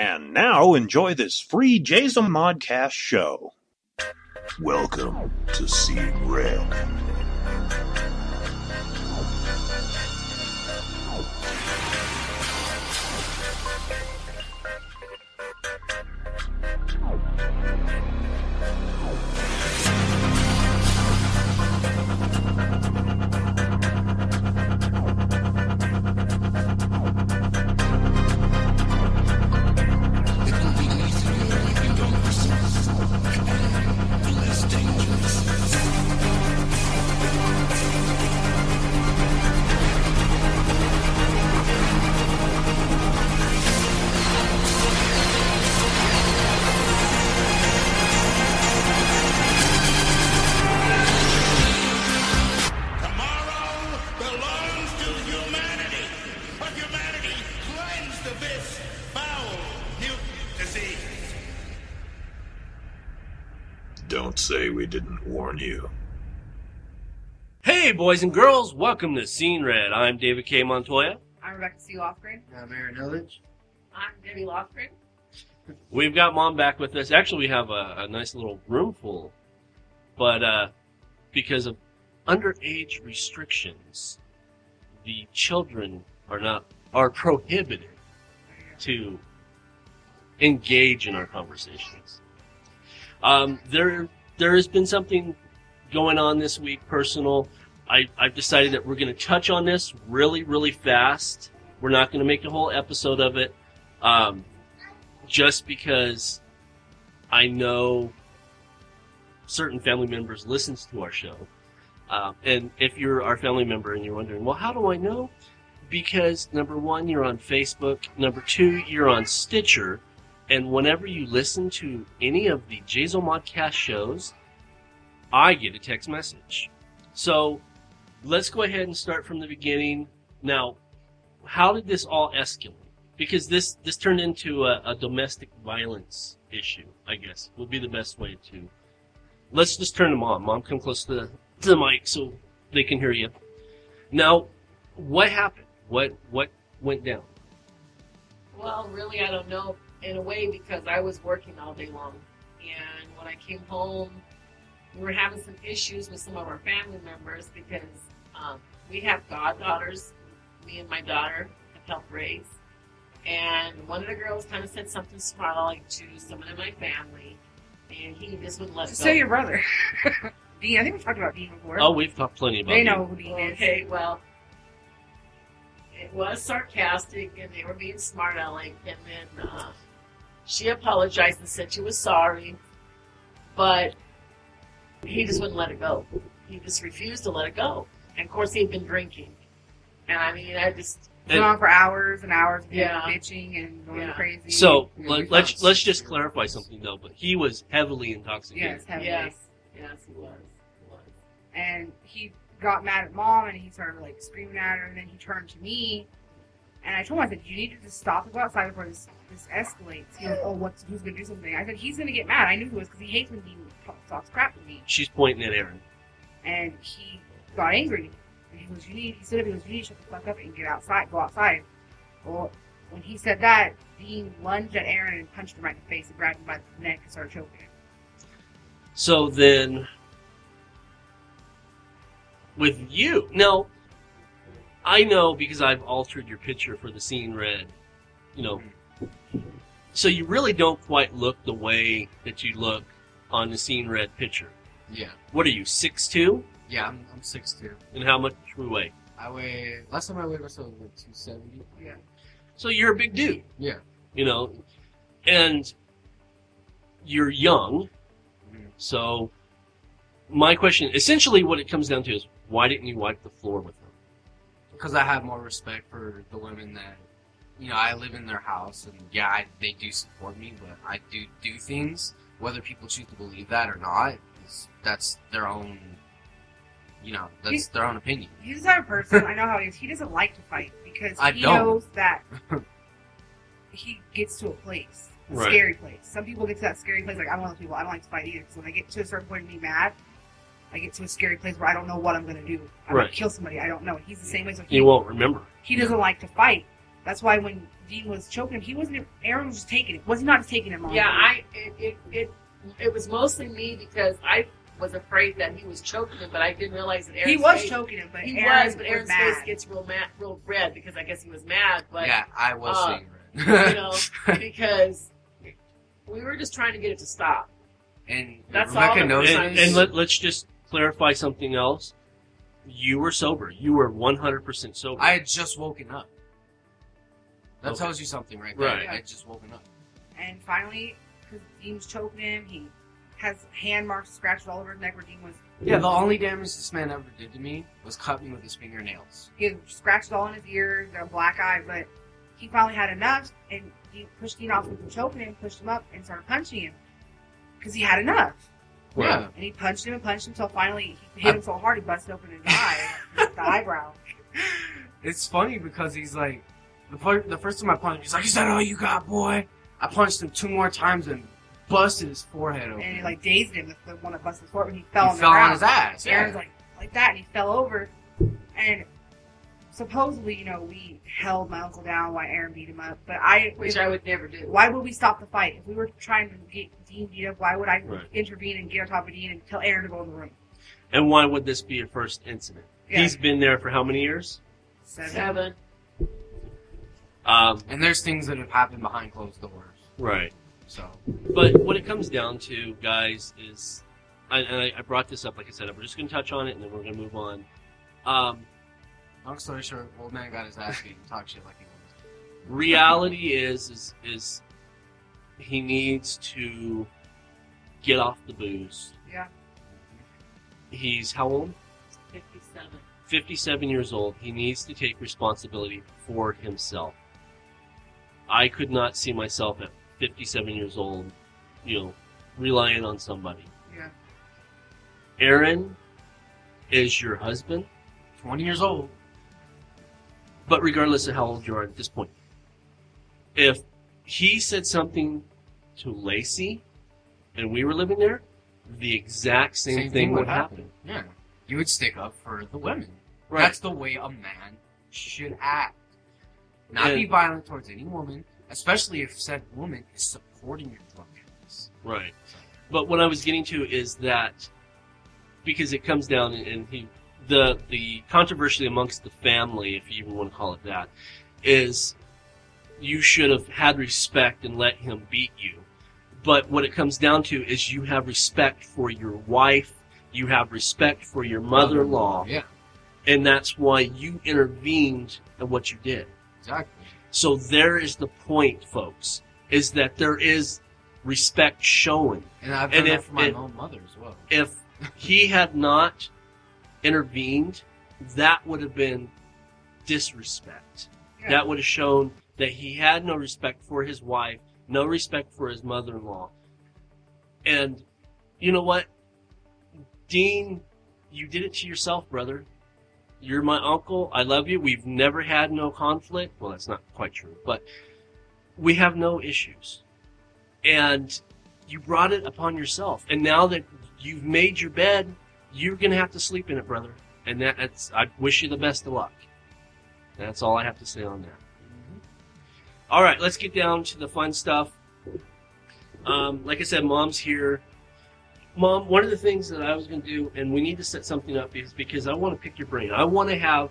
And now enjoy this free Jazomon podcast show. Welcome to Seeing Red. Warn you. Hey, boys and girls, welcome to Scene Red. I'm David K. Montoya. I'm Rebecca C. Lofgren. I'm Aaron Illich. I'm Debbie Lofgren. We've got mom back with us. Actually, we have a, a nice little room full, but uh, because of underage restrictions, the children are not are prohibited to engage in our conversations. Um, there, there has been something going on this week, personal. I, I've decided that we're going to touch on this really, really fast. We're not going to make a whole episode of it, um, just because I know certain family members listens to our show. Um, and if you're our family member and you're wondering, well, how do I know? Because number one, you're on Facebook. Number two, you're on Stitcher. And whenever you listen to any of the Jazomon podcast shows, I get a text message. So let's go ahead and start from the beginning. Now, how did this all escalate? Because this this turned into a, a domestic violence issue. I guess would be the best way to. Let's just turn to mom. Mom, come close to the, to the mic so they can hear you. Now, what happened? What what went down? Well, really, I don't know in a way because I was working all day long. And when I came home, we were having some issues with some of our family members because um, we have goddaughters, me and my daughter have helped raise. And one of the girls kind of said something snarly to someone in my family, and he just wouldn't let Just go. say your brother. Dean, I think we've talked about Dean before. Oh, we've talked plenty about they you. know who Dean is. Okay, well, it was sarcastic, and they were being smart aleck, and then uh, she apologized and said she was sorry, but he just wouldn't let it go. He just refused to let it go. And of course, he'd been drinking, and I mean, I just It's on for hours and hours of Yeah. bitching and going Yeah. crazy. So And let, let's let's just clarify something though. But he was heavily intoxicated. Yes, heavily. yes, yes, he was, he was. and he got mad at mom and he started like screaming at her and then he turned to me and I told him I said you need to just stop and go outside before this this escalates. He goes, oh what's who's gonna do something? I said he's gonna get mad. I knew who was because he hates when he talks crap to me She's pointing at Aaron. and he got angry. And he goes you need he said he goes you need to shut the fuck up and get outside go outside. Well when he said that Dean lunged at Aaron and punched him right in the face and grabbed him by the neck and started choking him. So then, with you now, I know because I've altered your picture for the scene red. You know, mm-hmm. So you really don't quite look the way that you look on the scene red picture. Yeah, What are you, six two? yeah, I'm I'm six two. And how much we weigh? I weigh last time I weighed myself was like two seventy. Yeah. So you're a big dude. Yeah. You know, and you're young. Mhm. So my question, essentially, what it comes down to is, why didn't you wipe the floor with them? Because I have more respect for the women that, you know, I live in their house, and yeah, I, they do support me, but I do do things, whether people choose to believe that or not. Is, that's their own, you know, that's their own opinion. He's the type of person, I know how he is. He doesn't like to fight because I he don't. knows that he gets to a place, a Right. scary place. Some people get to that scary place, like I'm one of those people, I don't like to fight either because when I get to a certain point of being mad, I get to a scary place where I don't know what I'm going to do. I'm Right. going to kill somebody. I don't know. He's the same way. So he, You won't remember. he doesn't like to fight. That's why when Dean was choking him, he wasn't. Aaron was just taking it. Was he not just taking him? Mom? Yeah, I it, it it it was mostly me because I was afraid that he was choking him, but I didn't realize that Aaron. He was face, choking him, but He Aaron was, but Aaron's mad. face gets real mad, real red because I guess he was mad. But yeah, I was uh, seeing you know, because we were just trying to get it to stop. and That's all Rebecca that knows we're And, and let, let's just clarify something else. You were sober. You were 100% sober. I had just woken up. That Okay. tells you something right there. Right. I had just woken up. And finally, because Dean was choking him, he has hand marks, scratches all over his neck where Dean was. Yeah, the only damage this man ever did to me was cut me with his fingernails. He had scratches all in his ears, got a black eye, but he finally had enough, and he pushed Dean off from choking him, pushed him up, and started punching him because he had enough. Yeah. And he punched him and punched him until finally he hit him so hard he busted open his eye, the eyebrow. It's funny because he's like, the, fir- the first time I punched him, he's like, "Is that all you got, boy?" I punched him two more times and busted his forehead open. And he like dazed him, with the one that busted his forehead. when he fell he on fell ground. on his ass. Yeah. Aaron's like like that, and he fell over. And supposedly, you know, we held my uncle down while Aaron beat him up. But I, Which I would never do. why would we stop the fight if we were trying to get Dean beat up? Why would I Right. intervene and get on top of Dean and tell Aaron to go in the room? and why would this be a first incident? Yeah. He's been there for how many years? Seven. Seven. Um, and there's things that have happened behind closed doors. right. So But what it comes down to, guys, is I, and I, I brought this up, like I said, we're just going to touch on it, and then we're going to move on. Um, Long story short, old man got his ass beat and talk shit like he was. reality is, is, is he needs to get off the booze. Yeah. He's how old? 57. 57 years old. He needs to take responsibility for himself. I could not see myself at 57 years old, you know, relying on somebody. Yeah. Aaron is your husband, 20 years old. but regardless of how old you are at this point, if he said something to Lacey and we were living there, the exact same, thing, would happen. Yeah. You would stick up for the women. Right. That's the way a man should act. Not be violent towards any woman, especially if said woman is supporting your drunkenness. Right. But what I was getting to is that because it comes down and he the the controversy amongst the family, if you even want to call it that, is you should have had respect and let him beat you. But what it comes down to is you have respect for your wife, you have respect for your mother-in-law, Yeah, and that's why you intervened in what you did. Exactly. So there is the point, folks, is that there is respect shown. And I've And done that if for my it- own mother as well. If he had not intervened, that would have been disrespect. Yeah. That would have shown that he had no respect for his wife, no respect for his mother-in-law. And you know what? Dean, you did it to yourself, brother. You're my uncle. I love you. We've never had no conflict. Well, that's not quite true, but we have no issues. And you brought it upon yourself. And now that you've made your bed, you're going to have to sleep in it, brother. And that, that's, I wish you the best of luck. That's all I have to say on that. All right, let's get down to the fun stuff. Um, like I said, mom's here. Mom, one of the things that I was going to do, and we need to set something up, is because I want to pick your brain. I want to have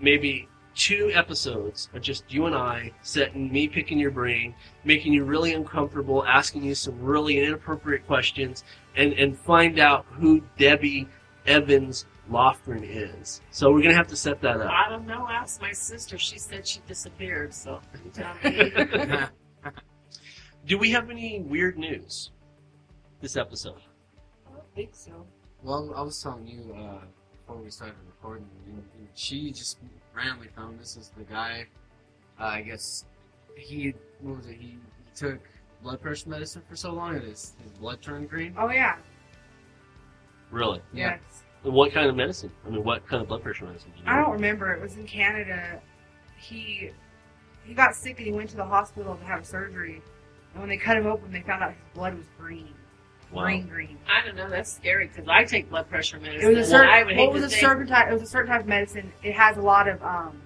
maybe two episodes of just you and I setting me picking your brain, making you really uncomfortable, asking you some really inappropriate questions, and, and find out who Debbie Evans Lofgren is. So we're going to have to set that up. I don't know. Ask my sister. She said she disappeared. So. Do we have any weird news this episode? I don't think so. Well, I was telling you uh, before we started recording, and, and she just randomly found this is the guy. Uh, I guess he what was it? He, he took blood pressure medicine for so long that his, his blood turned green. Oh yeah. Really? Yeah. Yes. What kind of medicine? I mean, what kind of blood pressure medicine? Do you I know? don't remember. It was in Canada. He he got sick and he went to the hospital to have surgery. And when they cut him open, they found out his blood was green, Wow. green, green. I don't know. That's scary because I take blood pressure It medicine. was a and I certain. would What was a think certain type? It was a certain type of medicine. It has a lot of um.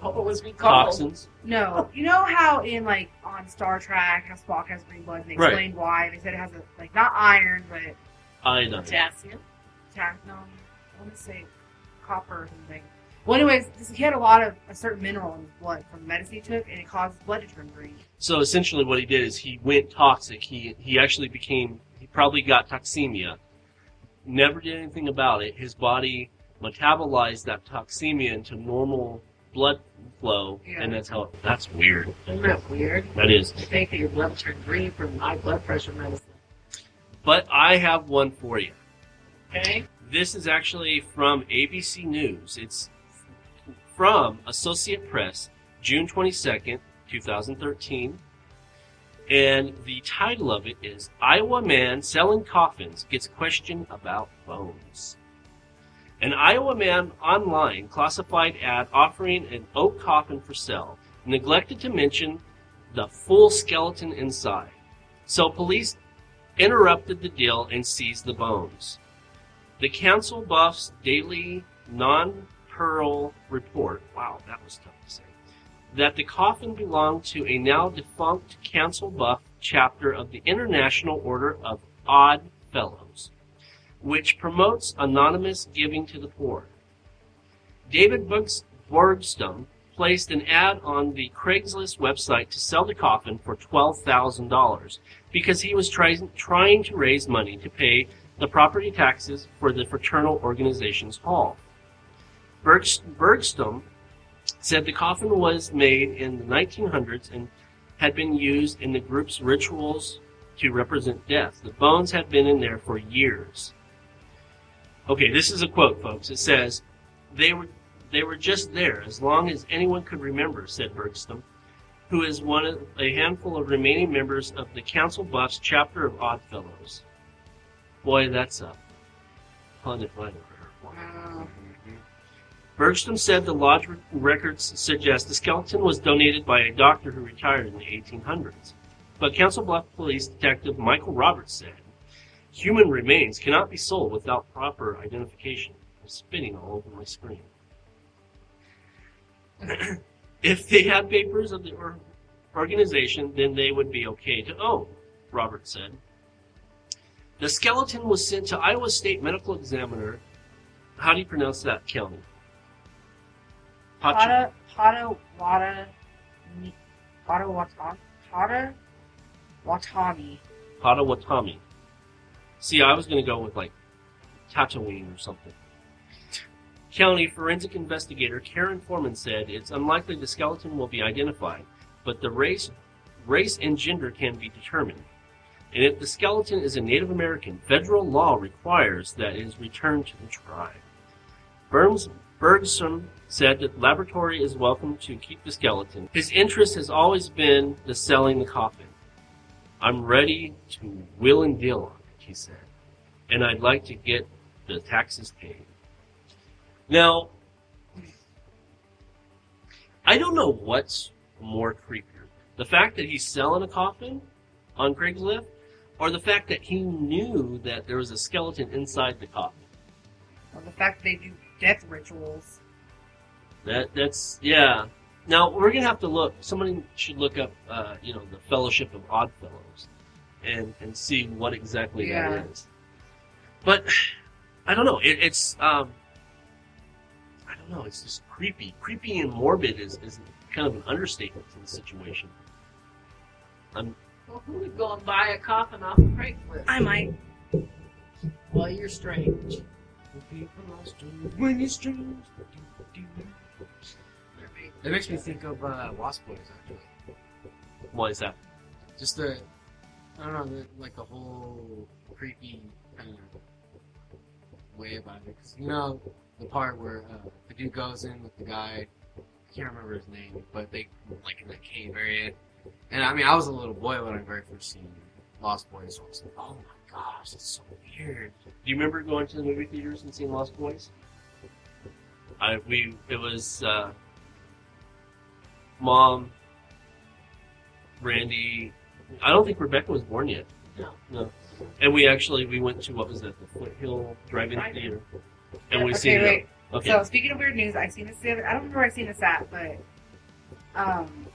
What was be called? Toxins. No, you know how in like on Star Trek, how Spock has green blood, and they Right. explained why. And they said it has a like not iron, but Iodine. Potassium. ta- no, I want to say copper or something. Well, anyways, he had a lot of a certain mineral in his blood from the medicine he took, and it caused his blood to turn green. So essentially, what he did is he went toxic. He he actually became. Probably got toxemia. Never did anything about it. His body metabolized that toxemia into normal blood flow, Yeah. and that's how. That's weird. Isn't that weird? That is. To think that your blood turned green from high blood pressure medicine. But I have one for you. Okay. This is actually from ABC News. It's from Associate Press, June 22nd, 2013. And the title of it is Iowa Man Selling Coffins Gets Questioned About Bones. An Iowa man online classified ad offering an oak coffin for sale neglected to mention the full skeleton inside. So police interrupted the deal and seized the bones. The Council Buffs Daily Non Pearl report, wow, that was tough that the coffin belonged to a now defunct Council Bluff chapter of the International Order of Odd Fellows, which promotes anonymous giving to the poor. David Bergstrom placed an ad on the Craigslist website to sell the coffin for $12,000 because he was try- trying to raise money to pay the property taxes for the fraternal organization's hall. Berg- said the coffin was made in the 1900s and had been used in the group's rituals to represent death. The bones had been in there for years. Okay, this is a quote, folks. It says, "They were they were just there as long as anyone could remember," said Bergstrom, who is one of a handful of remaining members of the Council Bluffs chapter of Oddfellows. Boy, that's a pun if I. Wow. Bergstrom said the lodge records suggest the skeleton was donated by a doctor who retired in the 1800s. But Council Bluff Police Detective Michael Roberts said, human remains cannot be sold without proper identification. I'm spinning all over my screen. if they had papers of the organization, then they would be okay to own, Roberts said. The skeleton was sent to Iowa State Medical Examiner. How do you pronounce that county? Pacha- Pata, Pata, Wata, Ni- Pata, Wata, Pata, Watami. See, I was going to go with like Tatooine or something. County forensic investigator Karen Foreman said it's unlikely the skeleton will be identified, but the race, race and gender can be determined. And if the skeleton is a Native American, federal law requires that it is returned to the tribe. Burns, Bergson said that the laboratory is welcome to keep the skeleton. His interest has always been the selling the coffin. I'm ready to will and deal on it, he said. And I'd like to get the taxes paid. Now, I don't know what's more creepier. The fact that he's selling a coffin on Craigslist, or the fact that he knew that there was a skeleton inside the coffin. Or the fact they do death rituals. That that's yeah. Now we're gonna have to look. Somebody should look up, uh, you know, the Fellowship of Oddfellows, and and see what exactly Yeah. that is. But I don't know. It, it's um, I don't know. It's just creepy. Creepy and morbid is is kind of an understatement to the situation. I'm Well, who would go and buy a coffin off of Craigslist? I might. Well, you're strange. When you strange. That makes me think of uh, Lost Boys, actually. What is that? Just the, I don't know, the, like the whole creepy kind of way about it. 'Cause, you know, the part where uh, the dude goes in with the guy, I can't remember his name, but they, like in the cave area. And I mean, I was a little boy when I very first seen Lost Boys, I was like, oh my gosh, that's so weird. Do you remember going to the movie theaters and seeing Lost Boys? I we it was uh, mom, Randy. I don't think Rebecca was born yet. No. No. And we actually we went to what was that the Foothill Drive-In Drive-In. Theater, and we okay, seen wait. it. Okay. So speaking of weird news, I seen this the other. I don't remember where I seen this at, but um,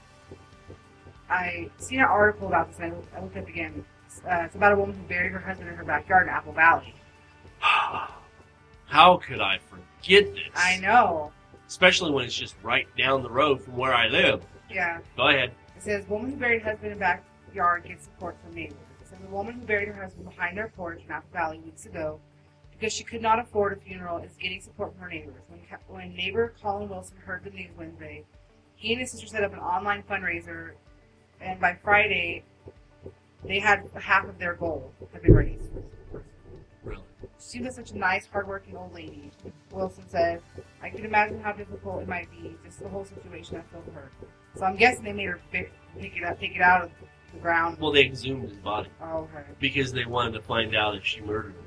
I seen an article about this. And I looked, I looked up again. It's, uh, it's about a woman who buried her husband in her backyard in Apple Valley. How could I forget this? I know. Especially when it's just right down the road from where I live. Yeah. Go ahead. It says woman who buried husband in backyard gets support from neighbors. It says the woman who buried her husband behind their porch in Apple Valley weeks ago because she could not afford a funeral is getting support from her neighbors. When, when neighbor Colin Wilson heard the news Wednesday, he and his sister set up an online fundraiser, and by Friday, they had half of their goal had been raised. Really. She was such a nice, hardworking old lady. Wilson said, I can imagine how difficult it might be, just the whole situation that for her. So I'm guessing they made her pick, pick it up, take it out of the ground. Well, they exhumed his body Oh, okay. because they wanted to find out if she murdered him.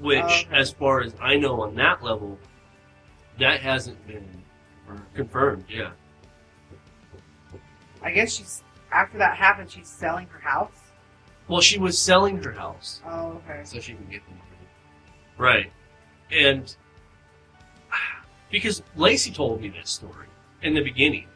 Which, Okay. as far as I know, on that level, that hasn't been confirmed. Yeah. I guess she's after that happened, she's selling her house. Well, she was selling her house. Oh, okay. So she can get the money. Right. And because Lacey told me this story in the beginning.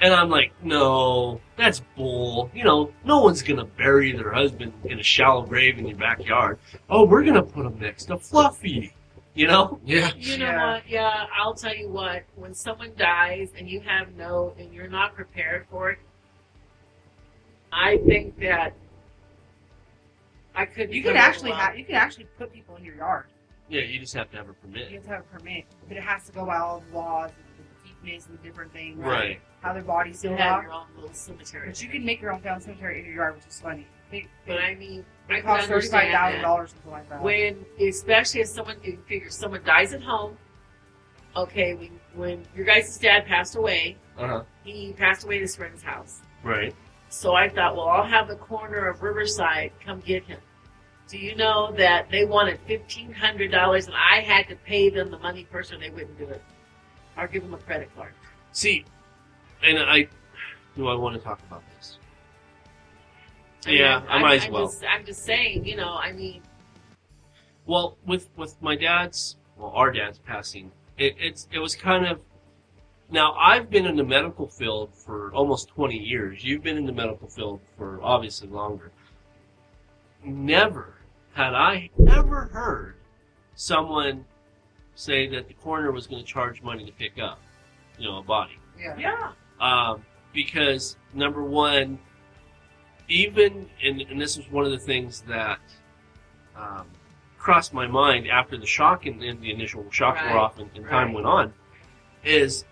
And I'm like, no, that's bull. You know, no one's going to bury their husband in a shallow grave in your backyard. Oh, we're going to put him next to Fluffy. You know? Yeah. You know Yeah. what? Yeah, I'll tell you what. When someone dies and you have no, and you're not prepared for it, I think that I could. You can actually have you can actually put people in your yard. Yeah, you just have to have a permit. You have to have a permit, but it has to go by all the laws and the deepness and the different things. Right. How their bodies You feel have out. your own little cemetery. But you can make your own family cemetery in your yard, which is funny. They, But I mean, it can costs thirty five understand thousand that. dollars, something like that. when especially if someone you figure someone dies at home okay when, when your guys' dad passed away Uh huh. he passed away at his friend's house Right. So i thought well i'll have the corner of riverside come get him do you know that they wanted $1500 and i had to pay them the money first or they wouldn't do it or give them a credit card See, and I do I want to talk about this? I mean, Yeah, I'm- I might I'm, as well. just, i'm just saying you know i mean Well, with with my dad's, well, our dad's passing, it, it's it was kind of. Now I've been in the medical field for almost twenty years. You've been in the medical field for obviously longer. Never had I ever heard someone say that the coroner was going to charge money to pick up, you know, a body. yeah. yeah um, because number one, even and, and this was one of the things that um, crossed my mind after the shock and, and the initial shock Right, wore off and, and time went on, is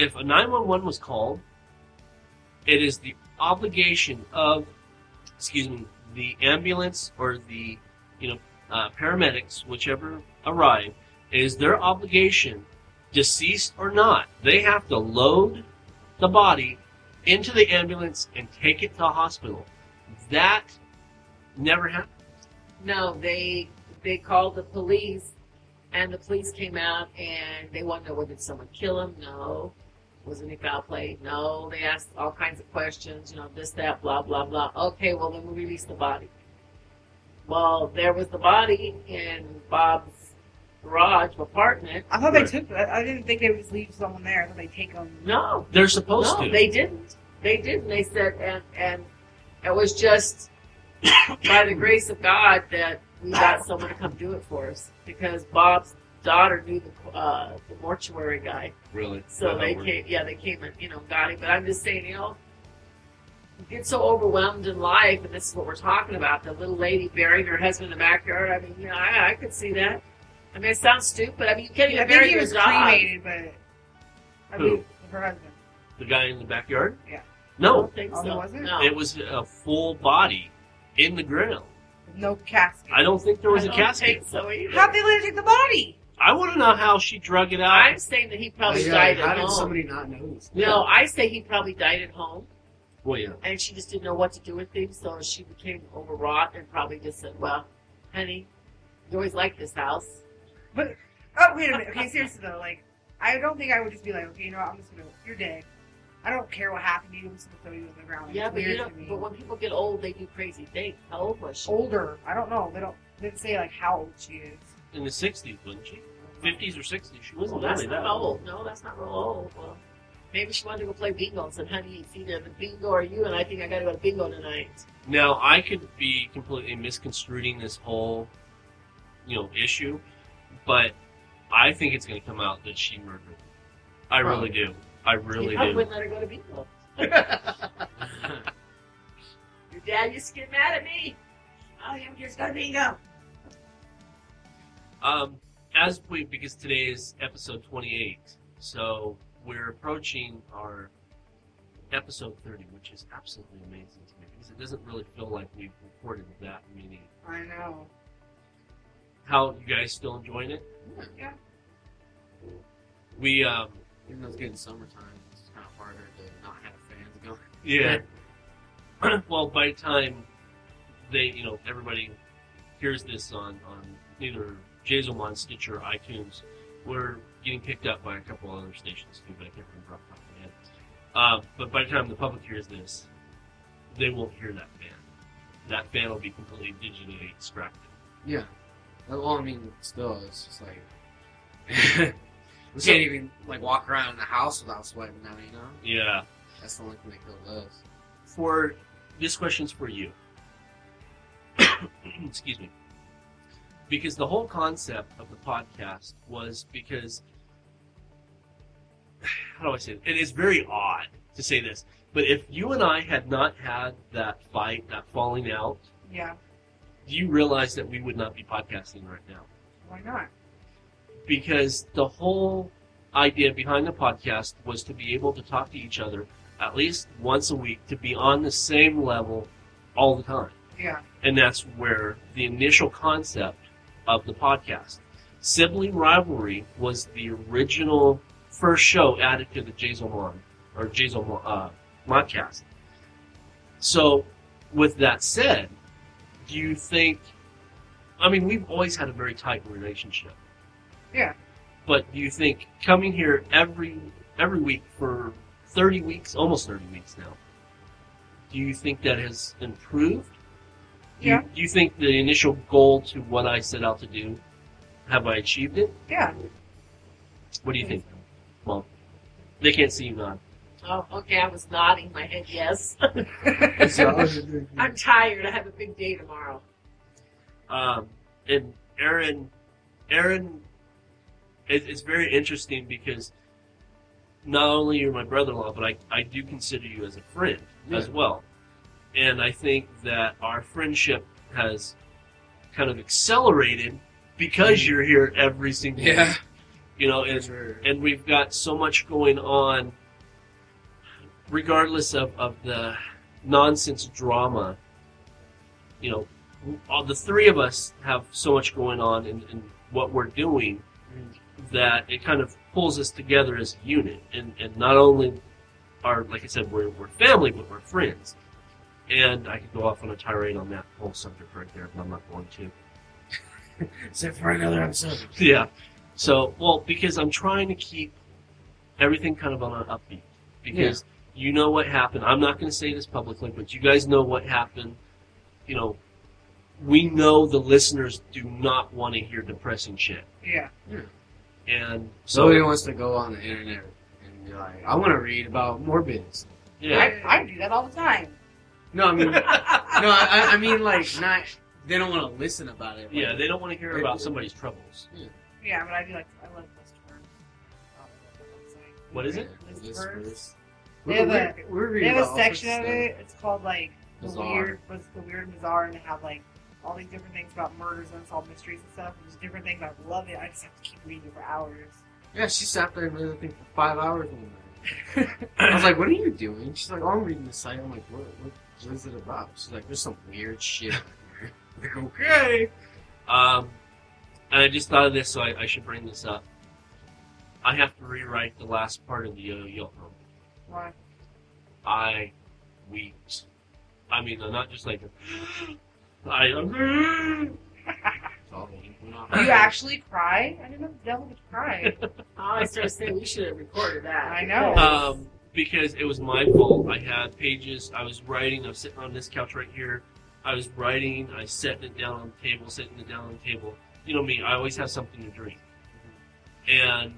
if a nine one one was called, it is the obligation of, excuse me, the ambulance or the you know uh, paramedics, whichever arrive, it is their obligation, deceased or not, they have to load the body into the ambulance and take it to the hospital. That never happened. No, they they called the police, and the police came out and they wanted to know, did someone kill him? No. Was any foul play? No. They asked all kinds of questions, you know, this, that, blah, blah, blah. Okay, well, then we release the body. Well, there was the body in Bob's garage apartment. I thought they Right. took that. I didn't think they would just leave someone there. I thought they take them. No, They're supposed to no, to. they didn't. They didn't. They said, and and it was just by the grace of God that we got someone to come do it for us because Bob's daughter knew the uh, the mortuary guy, really. so Well, they we're- came. Yeah, they came and you know got him. But I'm just saying, you know. you Get so overwhelmed in life, and this is what we're talking about. The little lady burying her husband in the backyard. I mean, you know, I, I could see that. I mean, it sounds stupid. I mean, you can't I even think bury he your was dog. cremated, but I Who? believe her husband. The guy in the backyard? Yeah. I No, don't think Oh, so. was it? No. it was a full body in the ground. No casket. I don't think there was I a don't casket. think so either. How'd they let her take the body? I want to know how she drug it out. I'm saying that he probably Yeah, died how at did home. somebody not know this? No, I say he probably died at home, well, yeah. and she just didn't know what to do with him, so she became overwrought and probably just said, "Well, honey, you always liked this house." But oh, wait a minute. Okay, seriously though, like, I don't think I would just be like, okay, you know what, I'm just gonna, you're dead. I don't care what happened to you, I'm just gonna throw you in the ground. Yeah, but you weird know, but when people get old, they do crazy things. How old was she? older, I don't know. They don't, they didn't say like how old she is. In the 60s, wasn't she? 50s or 60s. She wasn't that's really that old. No, that's not real old. Well, maybe she wanted to go play bingo and said, "Honey, it's either the bingo or you," and I think I got to go to bingo tonight. Now, I could be completely misconstruing this whole, you know, issue, but I think it's going to come out that she murdered him. I really do. I really probably do. wouldn't let her go to bingo. Your dad used to get mad at me. Oh, you just go to bingo. Um, as we because today is episode 28, so we're approaching our episode 30, which is absolutely amazing to me because it doesn't really feel like we've recorded that many. I know. How you guys still enjoying it? Yeah. We um, Even though it's getting summertime, it's kind of harder to not have fans going. Yeah. well, by the time they, you know, everybody hears this on on either Jazomon, Stitcher, iTunes, we're getting picked up by a couple other stations too, but I can't remember off the top of my head. Uh, but by the time the public hears this, they won't hear that fan. That fan will be completely digitally extracted. Yeah. Well, I mean, still, it's just like we So- can't even like walk around in the house without sweating now. You know, Yeah. that's the only thing that kills us. For this question's for you. Excuse me. Because the whole concept of the podcast was because how do I say it? And It is very odd to say this, but if you and I had not had that fight, that falling out, Yeah. do you realize that we would not be podcasting right now? Why not? Because the whole idea behind the podcast was to be able to talk to each other at least once a week, to be on the same level all the time. Yeah. And that's where the initial concept of the podcast. Sibling Rivalry was the original first show added to the Jazomon, or Jazomon, uh, podcast. So, with that said, do you think, I mean, we've always had a very tight relationship. Yeah. But do you think coming here every every week for 30 weeks, almost 30 weeks now, do you think that has improved? Do Yeah. You, do you think the initial goal to what I set out to do, have I achieved it? Yeah. What do you think, Well, They can't see you nod. Oh, okay. I was nodding my head yes. I was just doing- I'm tired. I have a big day tomorrow. Um, and Aaron, Aaron, it, it's very interesting because not only you're my brother-in-law, but I, I do consider you as a friend as well. And I think that our friendship has kind of accelerated because you're here every single Yeah. week. You know, and Sure. and we've got so much going on regardless of, of the nonsense drama you know all the three of us have so much going on in, in what we're doing mm-hmm. that it kind of pulls us together as a unit and, and not only are like i said we're, we're family but we're friends and i could go off on a tirade on that whole subject right there but i'm not going to Except for another episode. yeah. So, well, because I'm trying to keep everything kind of on an upbeat. Because you know what happened. I'm not going to say this publicly, but you guys know what happened. You know, we know the listeners do not want to hear depressing shit. Yeah. And so, Somebody wants to go on the internet and be like, I want to read about Morbius. yeah. I, I do that all the time. No, I mean, no, I, I mean like not. They don't want to listen about it. Yeah, they don't want to hear about somebody's troubles. Yeah, but I do like I love Westworld. What's that website? Um, what is it? List List verse. verse. They have a- We're- we're They reading have a about all sorts section of it. It's called like the Bizarre. weird, was the weird and bizarre, and they have like all these different things about murders and unsolved mysteries and stuff. And just different things. I love it. I just have to keep reading it for hours. Yeah, she sat there and read the thing for five hours one night. I was like, "What are you doing?" She's like, "Oh, I'm reading the site." I'm like, "What? What is it about?" She's like, "There's some weird shit." like, okay. Um, and I just thought of this, so I, I should bring this up. I have to rewrite the last part of the Yo Yo Hum. Why? I wept. I mean, I'm not just like I. It's all the ink went off. You actually cry? I didn't know the devil could cry. Oh, I started saying we should have recorded that. I know. Um, because it was my fault. I had pages. I was writing. I was sitting on this couch right here. I was writing. I was setting it down on the table, setting it down on the table. You know me. I always have something to drink. And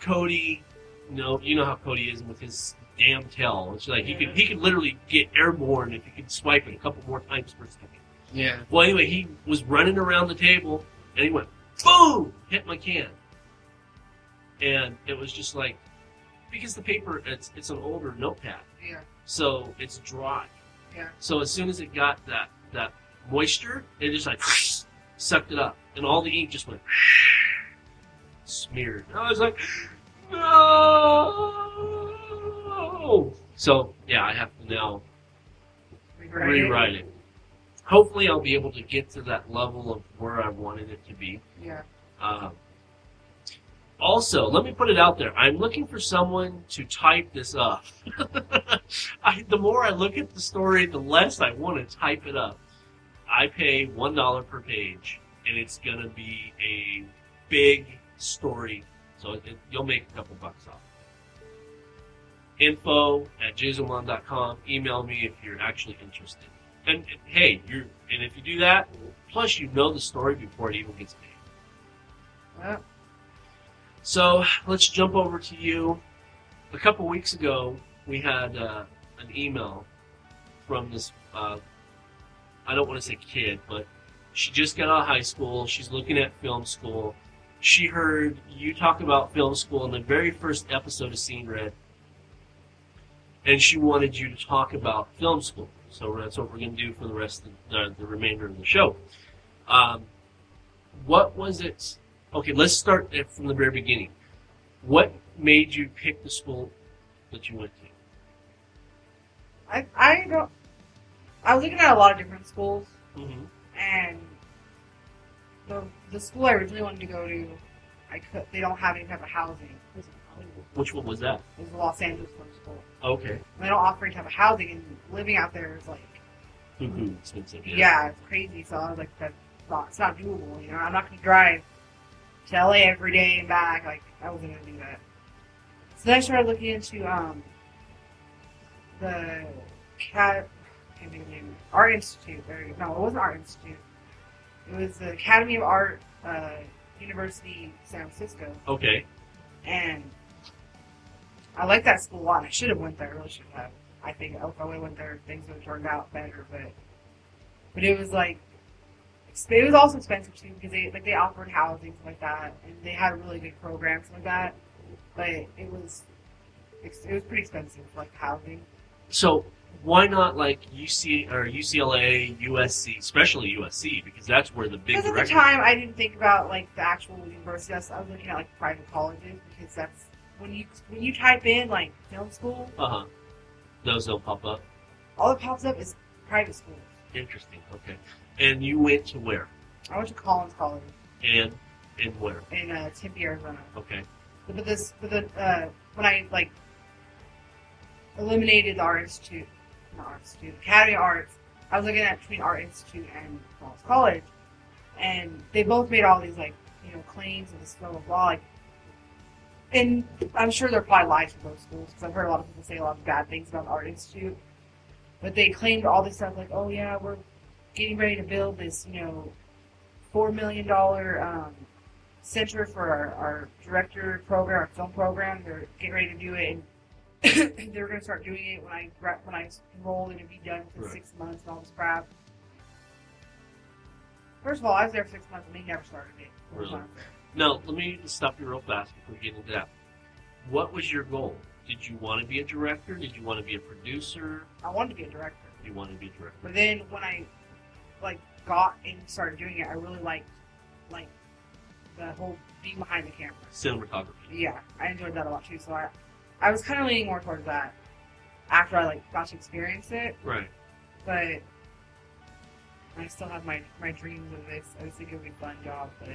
Cody, you know, you know how Cody is with his damn tail. It's like he could he could literally get airborne if he could swipe it a couple more times per second. Yeah. Well, anyway, he was running around the table and he went boom, hit my can, and it was just like because the paper it's it's an older notepad, yeah. so it's dry. Yeah. So as soon as it got that that moisture, it just like sucked it up, and all the ink just went smeared. And I was like, no. So yeah, I have to now Rewrite it. rewrite it. Hopefully, I'll be able to get to that level of where I wanted it to be. Yeah. Um, also, let me put it out there. I'm looking for someone to type this up. I, the more I look at the story, the less I want to type it up. I pay one dollar per page, and it's gonna be a big story, so it, you'll make a couple bucks off. Info at jazomon.com. Email me if you're actually interested. And, and hey, you're and if you do that, plus you know the story before it even gets made. So let's jump over to you. A couple weeks ago, we had uh, an email from this. Uh, I don't want to say kid, but she just got out of high school. She's looking at film school. She heard you talk about film school in the very first episode of Scene Red, and she wanted you to talk about film school. So that's what we're going to do for the rest of the, the remainder of the show. Um, what was it? Okay, let's start from the very beginning. What made you pick the school that you went to? I I don't. I was looking at a lot of different schools, Mm-hmm. and the the school I originally wanted to go to, I could. They don't have any type of housing. Which one was that? it was the Los Angeles Film School. Okay. And they don't offer any type of housing, and living out there is like, Cuckoo expensive. yeah, Yeah. it's crazy. So I was like, that's not, it's not doable. You know, I'm not going to drive to LA every day and back. Like, I wasn't going to do that. So then I started looking into um the cat. I can't think of the name. Art Institute. There you go. No, it wasn't Art Institute. It was the Academy of Art, uh, University San Francisco, Okay. and I like that school a lot. I should have went there. I really should have. I think if I would have went there, things would have turned out better. But but it was like it was also expensive too because they like they offered housing like that, and they had really good programs like that. But it was it was pretty expensive for like housing. So why not like UC or UCLA, USC, especially USC, because that's where the big Because at the time, I didn't think about like the actual university. I was, I was looking at like private colleges because that's when you when you type in like film school, Uh huh. Those don't pop up. all that pops up is private schools. Interesting. Okay. And you went to where? I went to Collins College And and where? in uh, Tempe, Arizona. Okay. But this, but the uh, when I like eliminated the Art Institute, not Art Institute, Academy of Arts, I was looking at between Art Institute and Collins College, and they both made all these like you know claims and this blah blah blah. Like, and I'm sure they're probably lies from both schools because I've heard a lot of people say a lot of bad things about the Art Institute. But they claimed all this stuff like, oh yeah, we're getting ready to build this, you know, four million dollar um, center for our, our director program, our film program. They're getting ready to do it, and they're going to start doing it when I when I enrolled, and be done within Right. six months and all this crap. First of all, I was there for six months, and they never started it. Really? Now let me stop you real fast before we get into that. What was your goal? Did you want to be a director? Did you want to be a producer? I wanted to be a director, you want to be a director? but then when I like got and started doing it, I really liked like the whole being behind the camera. Cinematography. yeah, I enjoyed that a lot too. So I, I was kind of leaning more towards that after I like got to experience it. Right. But I still have my my dreams of this. I just think it would be a fun job. But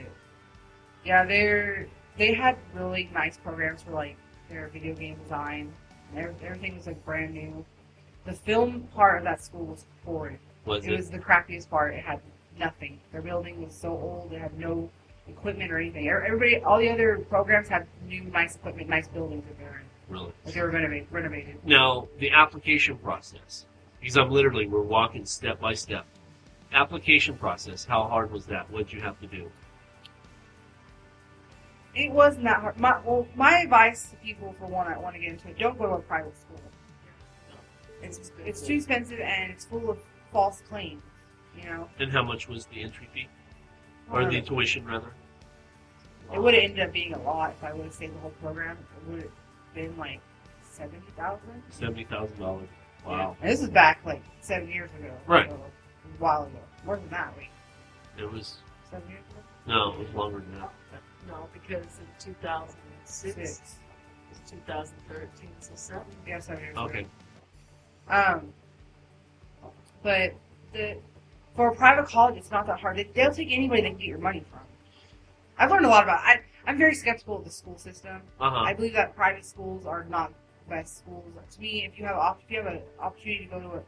yeah, they're they had really nice programs for like their video game design. Everything was like brand new. The film part of that school was horrid. Was It it? was the crappiest part. It had nothing. Their building was so old. It had no equipment or anything. Er, everybody, all the other programs had new, nice equipment, nice buildings that they were in. Really? Like they were renovated. renovated. Now, the application process, because I'm literally, we're walking step by step. Application process, how hard was that? What did you have to do? It wasn't that hard. My, well, my advice to people for one that want to get into it: don't go to a private school. It's it's too expensive and it's full of false claims. You know, And how much was the entry fee? Or the tuition, rather? it would have ended up being a lot if I would have stayed the whole program. It would have been like seventy thousand. $70,000. Wow. And this is back like seven years ago. Right. So, a while ago. More than that, wait. It was, Seven years ago? no, it was longer than that. No, because in 2006. Six. 2013, so seven. Yeah, seven years ago. Okay. Um, but the for a private college, it's not that hard. They, they'll take anybody they can get your money from. I've learned a lot about. I I'm very skeptical of the school system. Uh huh. I believe that private schools are not the best schools. To me, if you have op- if you have an opportunity to go to a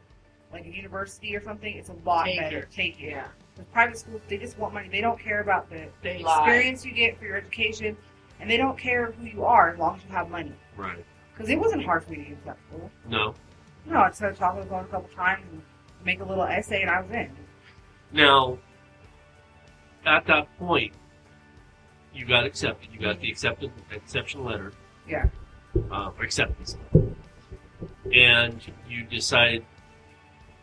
like a university or something, it's a lot Take better. it. Take it. Yeah. With private schools, they just want money. They don't care about the They lie. experience you get for your education, and they don't care who you are as long as you have money. Right. Because it wasn't hard for me to get into that school. No. No, I started talking with them a couple times and make a little essay, and I was in. Now, at that point, you got accepted. You got the accepted exception letter. Yeah. Uh, or acceptance. And you decided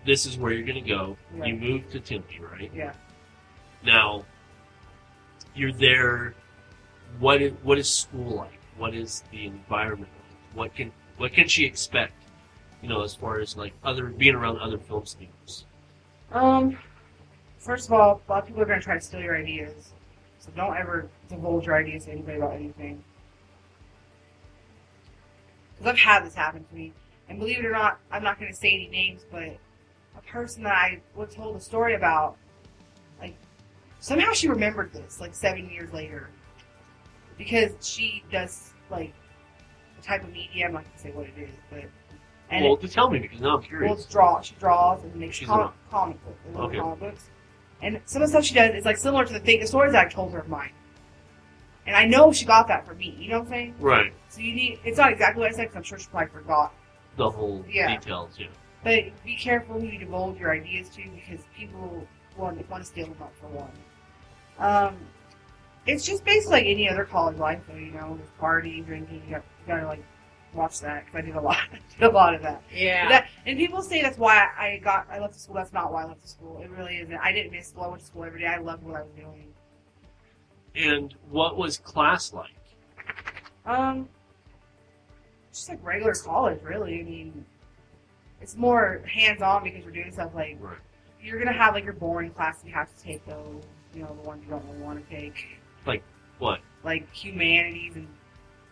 this is where you're going to go. You moved to Tempe, right? Yeah. Now, you're there. What is, what is school like? What is the environment like? What can what can she expect You know, as far as like other being around other film studios. Um, first of all, a lot of people are going to try to steal your ideas. So don't ever divulge your ideas to anybody about anything. Because I've had this happen to me. And believe it or not, I'm not going to say any names, but a person that I was told a story about, like, somehow she remembered this, like, seven years later. Because she does, like, the type of media, I'm not going to say what it is, but. And well, to tell me because now I'm well, curious. it's draw. She draws and makes She's comic, a- comic books, little Okay. comic books. And some of the stuff she does is like similar to the thing, the stories that I told her of mine. And I know she got that from me. You know what I'm saying? Right. So you need. It's not exactly what I said because I'm sure she probably forgot. The whole Yeah. details. Yeah. But be careful who you divulge your ideas to because people want, want to steal them up for one. Um, it's just basically like any other college life, though. You know, with party, drinking. You got you gotta like watch that because I did a lot. Did a lot of that. Yeah. That, and people say that's why I got I left the school. That's not why I left the school. It really isn't. I didn't miss school. I went to school every day. I loved what I was doing. And what was class like? Um, just like regular college, really. I mean, it's more hands on because you're doing stuff like Right. you're gonna have like your boring class you have to take though. You know, the ones you don't really want to take, Like What? like humanities and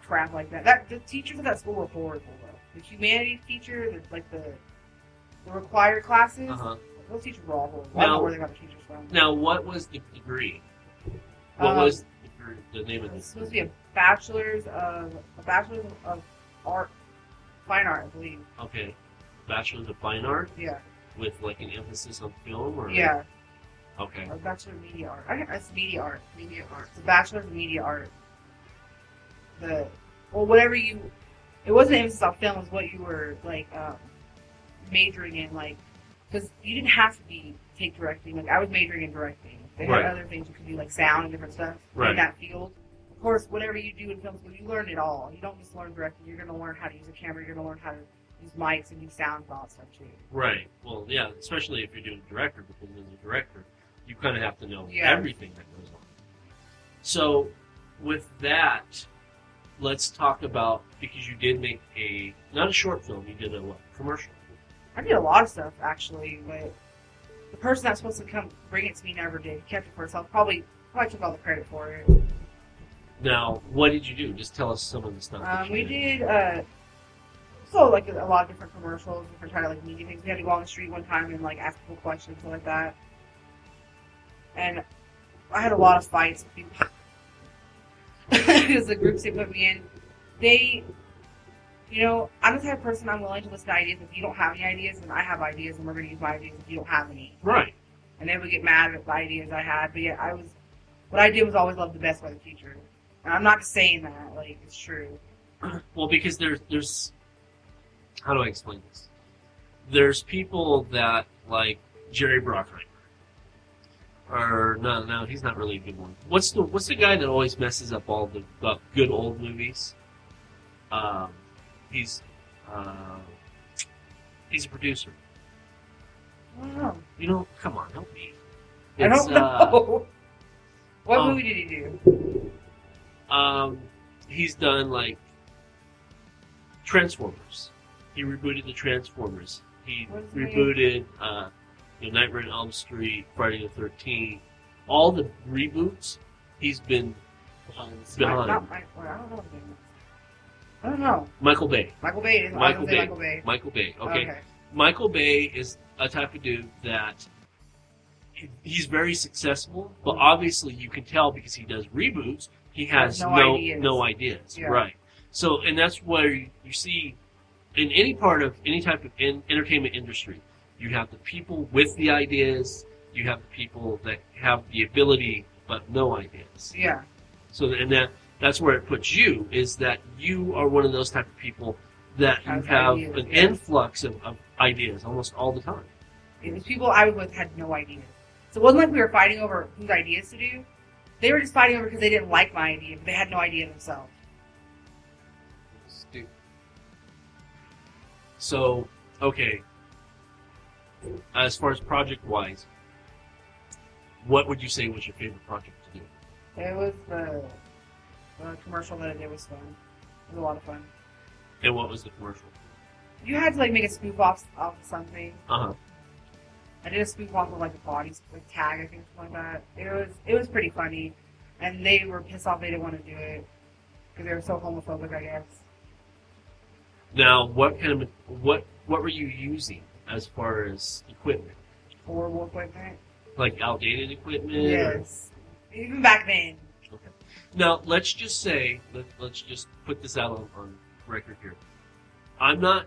crap like that. That the teachers at that school were horrible though. The humanities teacher, the, like the the required classes, Uh huh. those teachers were all horrible. I don't know where they got the teachers from. Now, what was the degree? What Um, was the, the name of It's this? supposed to be a bachelor's of a bachelor's of art, fine art, I believe. Okay, bachelor's of fine art Yeah, with like an emphasis on film, or yeah, Okay. a bachelor of media art. I it's media art. Media art. It's a bachelor's of media art. The well, whatever you, it wasn't emphasis on film. It was what you were like um, majoring in, like because you didn't have to be take directing. Like I was majoring in directing. They had Right. other things you could do, like sound and different stuff Right. in that field. Of course, whatever you do in film school, you learn it all. You don't just learn directing. You're going to learn how to use a camera. You're going to learn how to use mics and use sound and all that stuff too. Right. Well, yeah, especially if you're doing director, because as a director, you kind of have to know Yeah. everything that goes on. So, with that, let's talk about because you did make a not a short film, you did a what commercial. I did a lot of stuff actually, but the person that's supposed to come bring it to me never did. He kept it for himself. Probably, probably took all the credit for it. Now, what did you do? Just tell us some of the stuff. Um, we did uh, so like a lot of different commercials, different kind of like media things. We had to go on the street one time and like ask people questions, stuff like that. And I had a lot of fights with people because the groups they put me in, they, you know, I'm the type of person I'm willing to listen to ideas. If you don't have any ideas, then I have ideas, and we're going to use my ideas. If you don't have any, Right. and they would get mad at the ideas I had. But yeah, I was, what I did was always love the best by the teacher. And I'm not just saying that, like it's true. Well, because there's there's how do I explain this? There's people that like Jerry Bruckheimer, or no, no, he's not really a good one. What's the what's the guy that always messes up all the, the good old movies? Um, he's uh, he's a producer. I don't know. You know, come on, help me. I don't know. what um, movie did he do? Uh, um, he's done like Transformers. He rebooted the Transformers. He What's his name? rebooted uh, you know, Nightmare on Elm Street, Friday the Thirteenth. All the reboots, he's been behind. Not, not Mike, I don't know. I don't know. Michael Bay. Michael Bay. Is, Michael Bay. Michael Bay. Michael Bay. Okay. Michael Bay is a type of dude that he's very successful, but mm-hmm. obviously you can tell because he does reboots, he has No no ideas. no ideas, Yeah. right? So, and that's where you you see in any part of any type of in, entertainment industry, you have the people with the ideas, you have the people that have the ability but no ideas. Yeah. So, and that that's where it puts you is that you are one of those type of people that you have ideas, an yeah. influx of, of ideas almost all the time. It was people I was with had no ideas. So it wasn't like we were fighting over whose ideas to do. They were just fighting over because they didn't like my idea, but they had no idea themselves. Stupid. So, okay. As far as project wise, what would you say was your favorite project to do? It was the, the commercial that I did was fun. It was a lot of fun. And what was the commercial? You had to like make a spoof off off of something. Uh huh. I did a spoof off of like a body like tag, I think, something like that. It was it was pretty funny, and they were pissed off they didn't want to do it because they were so homophobic, I guess. Now, what kind of what what were you using as far as equipment? Horrible equipment. Like outdated equipment? or- Yes. Even back then. Okay. Now, let's just say, let, let's just put this out on, on record here. I'm not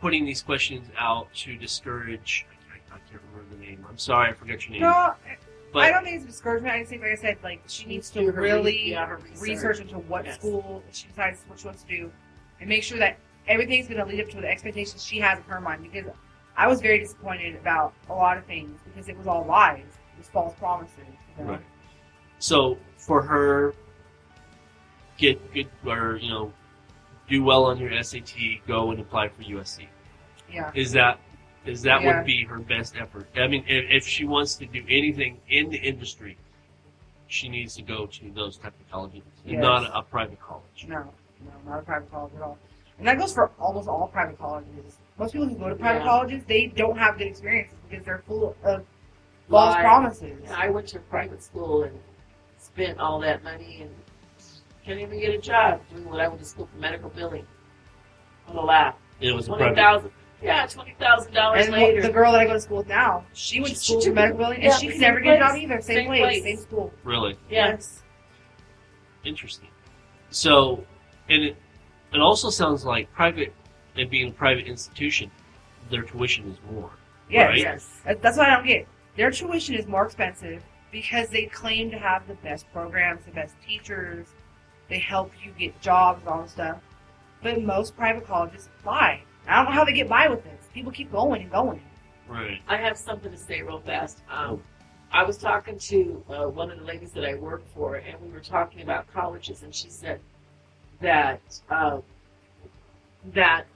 putting these questions out to discourage. I, I, I can't remember the name. I'm sorry, I forgot your name. No, I don't think it's a discouragement. I just think, like I said, like she needs to do her re- really yeah, her research into what Yes. school she decides what she wants to do, and make sure that everything's going to lead up to the expectations she has in her mind. Because I was very disappointed about a lot of things because it was all lies, it was false promises. You know? Right. So for her, get good or you know, do well on your SAT, go and apply for USC. Yeah. Is that is that Yeah. would be her best effort? I mean, if, if she wants to do anything in the industry, she needs to go to those type of colleges, and Yes. not a, a private college. No, no, not a private college at all. And that goes for almost all private colleges. Most people who go to private Yeah. colleges, they don't have good experiences because they're full of false Lies. promises. Yeah, I went to private school and spent all that money and can't even get a job doing what I went to school for medical billing. On the lap. It was a Twenty private. Yeah, twenty thousand dollars And later. the girl that I go to school with now, she went to school for medical billing, and yeah, she could same never get a job either. Same, Same place, place. same school. Really yeah. Yes. interesting. So, and it it also sounds like private, and being a private institution, their tuition is more. Yes. Right. Yes. That's what I don't get. Their tuition is more expensive because they claim to have the best programs, the best teachers. They help you get jobs and all this stuff. But most private colleges lie. I don't know how they get by with this. People keep going and going. Right. I have something to say real fast. Um, I was talking to uh, one of the ladies that I work for, and we were talking about colleges, and she said that uh, that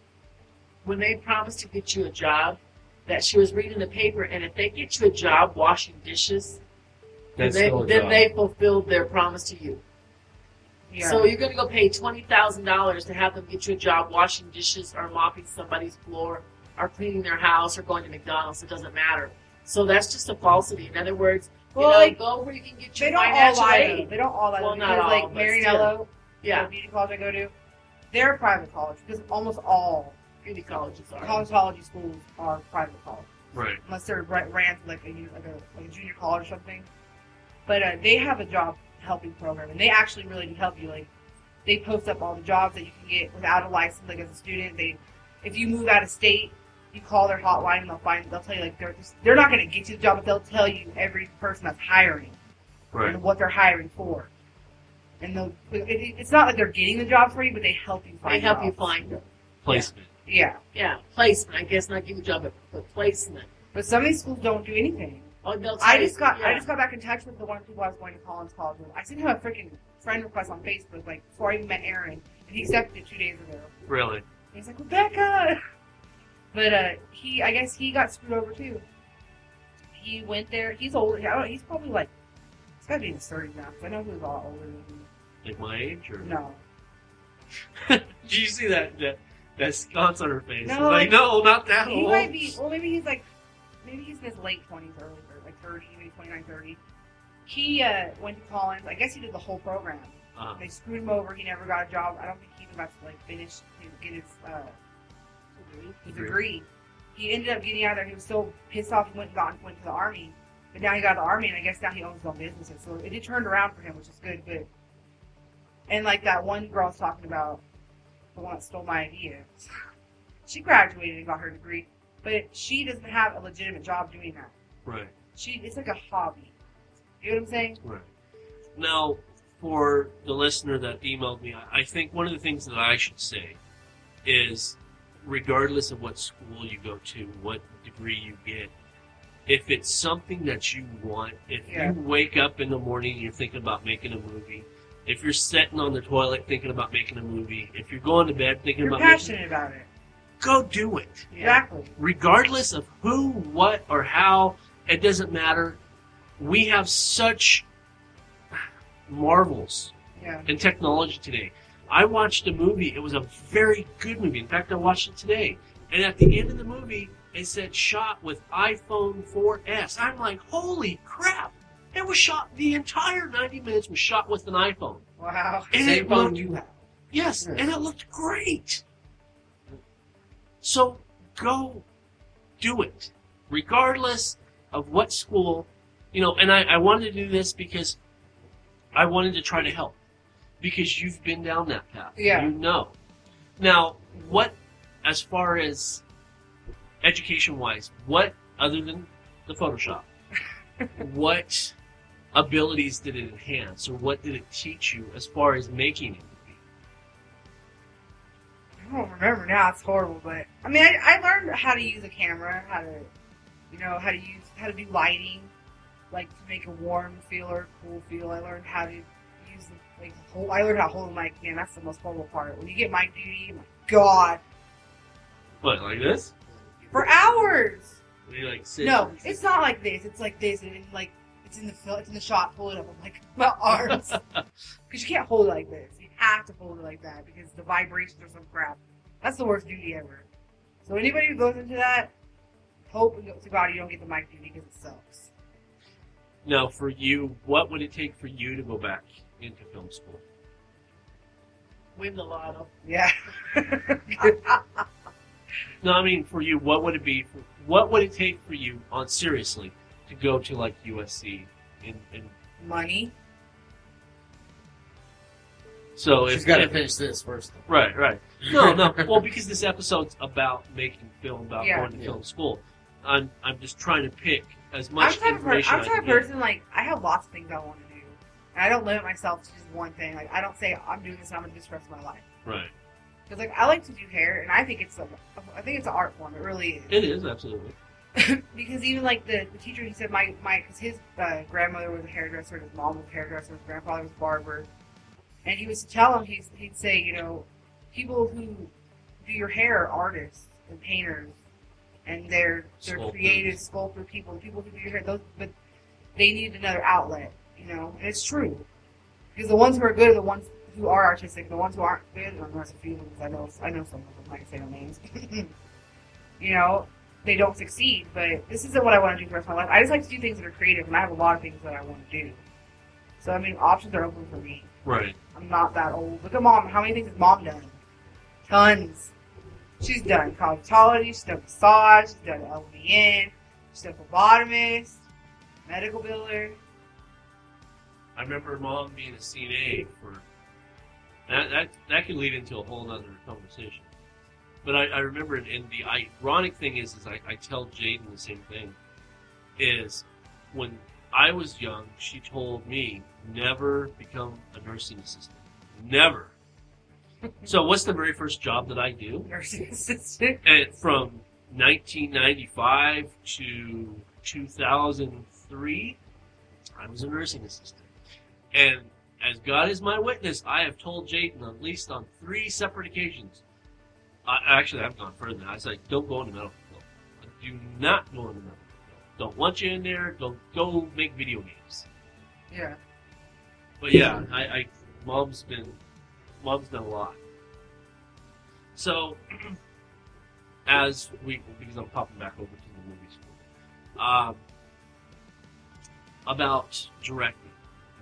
when they promise to get you a job, that she was reading the paper, and if they get you a job washing dishes, That's then, they, then job. they fulfilled their promise to you. Yeah. So you're going to go pay twenty thousand dollars to have them get you a job washing dishes or mopping somebody's floor or cleaning their house or going to McDonald's. It doesn't matter. So that's just a falsity. In other words, Well, you know, like, go where you can get they your don't all financial lie. though. aid. They don't all lie. Well, because not all, like but Marinello, Yeah, the beauty college I go to, they're a private college because almost all beauty colleges are. cosmetology schools are private college. Right. unless they're ra- ran like a like a, like a junior college or something. But uh, they have a job helping program, and they actually really do help you. Like they post up all the jobs that you can get without a license. Like as a student, they if you move out of state, you call their hotline and they'll find they'll tell you like they're just, they're not going to get you the job, but they'll tell you every person that's hiring Right. and what they're hiring for. And they'll, it, it- it's not like they're getting the job for you, but they help you find. They help you jobs. find them. Placement. Yeah, Yeah, placement. I guess not give you a job, but, but placement. but some of these schools don't do anything. Oh, they'll I you- just got I just got back in touch with the one people I was going to Collins College with. I sent him a freaking friend request on Facebook like before I even met Aaron, and he accepted it two days ago. Really. He's like Rebecca, but uh, he I guess he got screwed over too. He went there. He's older. I don't. He's probably like he's got to be in his thirties now. 'cause I know he was a lot older than me. Like my age, or No, Did you see that that that sconce on her face? No, like, like- no, not that he old. might be. Well, maybe he's like maybe he's in his late twenties, early or like 30, maybe 29, 30. He uh, went to Collins. I guess he did the whole program. Uh, They screwed him over. He never got a job. I don't think he even got to like finish his, get his uh, his Degree. degree. He ended up getting out of there. He was so pissed off. He went and got, went to the army, but now he got out of the army, and I guess now he owns his own businesses. So it did turned around for him, which is good. But and like that one girl was talking about, the one that stole my idea. She graduated and got her degree, but she doesn't have a legitimate job doing that. right. She it's like a hobby. You know what I'm saying? Right. Now, for the listener that emailed me, I I think one of the things that I should say is, regardless of what school you go to, what degree you get, if it's something that you want, if Yeah. you wake up in the morning and you're thinking about making a movie, if you're sitting on the toilet thinking about making a movie, if you're going to bed thinking You're about making, passionate about it. go do it. Exactly. regardless of who, what, or how, it doesn't matter. We have such marvels Yeah. in technology today. I watched a movie. It was a very good movie. In fact, I watched it today. And at the end of the movie, it said shot with iPhone 4S. I'm like, holy crap! It was shot. The entire 90 minutes was shot with an iPhone. Wow. And Same it phone looked- you have. Yes, Yeah. and it looked great. So go do it, regardless of what school, you know. And I, I wanted to do this because I wanted to try to help because you've been down that path. Yeah. You know. Now, what, as far as education wise, what other than the Photoshop, what abilities did it enhance, or what did it teach you as far as making it? I don't remember now. It's horrible, but I mean, I, I learned how to use a camera, how to, you know, how to use how to do lighting, like to make a warm feel or a cool feel. I learned how to use the, like hold. I learned how to hold a mic. Man, that's the most horrible part. When you get mic duty, my God, What, like this? for hours. You like sit? No, it's not like this. It's like this, and like it's in the fil- it's in the shot. Pull it up. I'm like my arms, because you can't hold it like this. You have to hold it like that because the vibrations are some crap. That's the worst duty ever. So anybody who goes into that, hope to God you don't get the mic duty because it sucks. Now, for you, what would it take for you to go back into film school? Win the lotto. Yeah. No, I mean for you, what would it be? For, what would it take for you, on seriously, to go to like USC? In, in Money. so She's if, got to finish this first. right, right. No, no. Well, because this episode's about making film, about Yeah. going to Yeah. film school. I'm I'm just trying to pick as I'm much the type of per- information. I'm type of can person like I have lots of things I want to do, and I don't limit myself to just one thing. Like I don't say I'm doing this and I'm gonna do this the rest of my life. Right. Because like I like to do hair, and I think it's a, I think it's an art form. It really is. It is absolutely. because even like the, the teacher, he said my my because his uh, grandmother was a hairdresser, and his mom was a hairdresser, his grandfather was a barber, and he was to tell him he's, he'd say you know people who do your hair are artists and painters, and they're they're Sculptors. creative sculptor people, the people who do your hair, those but they need another outlet, you know, and it's true. Because the ones who are good are the ones who are artistic, the ones who aren't good, and there's a few of them 'cause I know I know some of them, I can say no names, you know they don't succeed, but this isn't what I want to do for the rest of my life. I just like to do things that are creative, and I have a lot of things that I want to do. So, I mean, options are open for me. Right. I'm not that old. Look at mom. How many things has mom done? Tons. She's done cosmetology, she's done massage, she's done LVN, she's done phlebotomist, medical biller. I remember mom being a CNA for that. That that could lead into a whole other conversation. But I, I remember, and, and the ironic thing is, is I, I tell Jaden the same thing. Is when I was young, she told me never become a nursing assistant. Never. so what's the very first job that I do? Nursing assistant. And from 1995 to 2003, I was a nursing assistant. And as God is my witness, I have told Jayden at least on three separate occasions. I, actually, I've gone further than that. I said, don't go into medical field. Do not go into medical field. Don't want you in there. Don't go make video games. Yeah. But yeah, I, I mom's been mom's done a lot. So as we because I'm popping back over to the movie school. Um, about directing.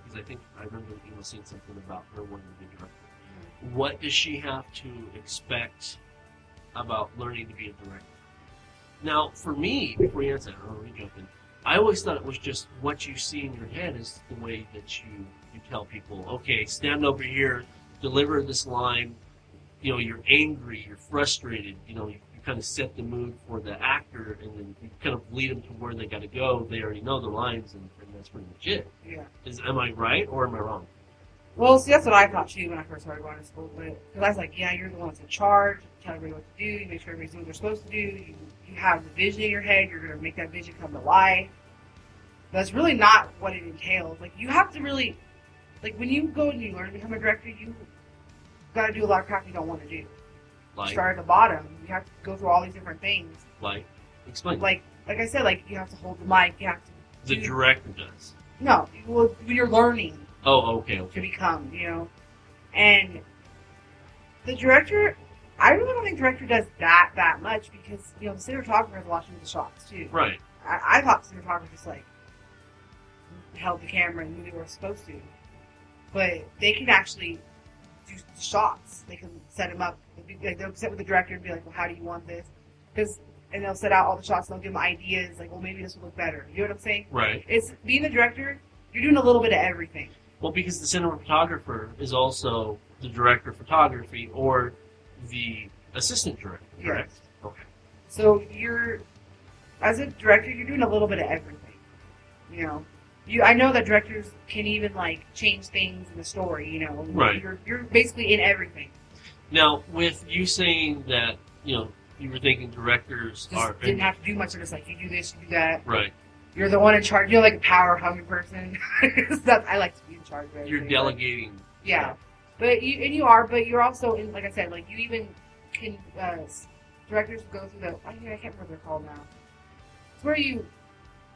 Because I think I remember you know seeing something about her wanting to be a director. What does she have to expect about learning to be a director? Now, for me, before you answer let jump in. I always thought it was just what you see in your head is the way that you you tell people, okay, stand over here, deliver this line. You know, you're angry, you're frustrated. You know, you, you kind of set the mood for the actor, and then you kind of lead them to where they got to go. They already know the lines, and, and that's pretty much it. Yeah. Is am I right or am I wrong? Well, see, that's what I thought too when I first started going to school. Because I was like, yeah, you're the one that's in charge. Tell everybody what to do. You make sure everybody's doing what they're supposed to do. You, you have the vision in your head. You're to make that vision come to life. That's really not what it entails. Like you have to really, like when you go and you learn to become a director, you got to do a lot of crap you don't want to do. Like, Start at the bottom. You have to go through all these different things. like, explain. Like, like I said, like you have to hold the mic. You have to the do- director does. no. Well, when you're learning, Oh, okay, to become, you know. And the director, I really don't think the director does that that much because you know the cinematographer is watching the shots too. Right. I, I thought the cinematographer just like held the camera and knew they were supposed to, but they can actually do shots. They can set them up. They'll be- Like they'll sit with the director and be like, "Well, how do you want this?" Because and they'll set out all the shots. and They'll give them ideas like, "Well, maybe this will look better." You know what I'm saying? Right. It's being the director. You're doing a little bit of everything. Well, because the cinematographer is also the director of photography or the assistant director, correct? Okay. So you're, as a director, you're doing a little bit of everything. You know, you I know that directors can even like change things in the story. You know, Right. You're you're basically in everything. Now, with you saying that, you know, you were thinking directors Just are didn't have to do much. They're just like you do this, you do that. right. You're the one in charge. You're like a power hungry person. I like to be in charge of everything. You're but- delegating. Yeah, but you and you are, but you're also in. Like I said, like you even can uh, directors go through the. I, can't- I can't remember what they're called now. It's where you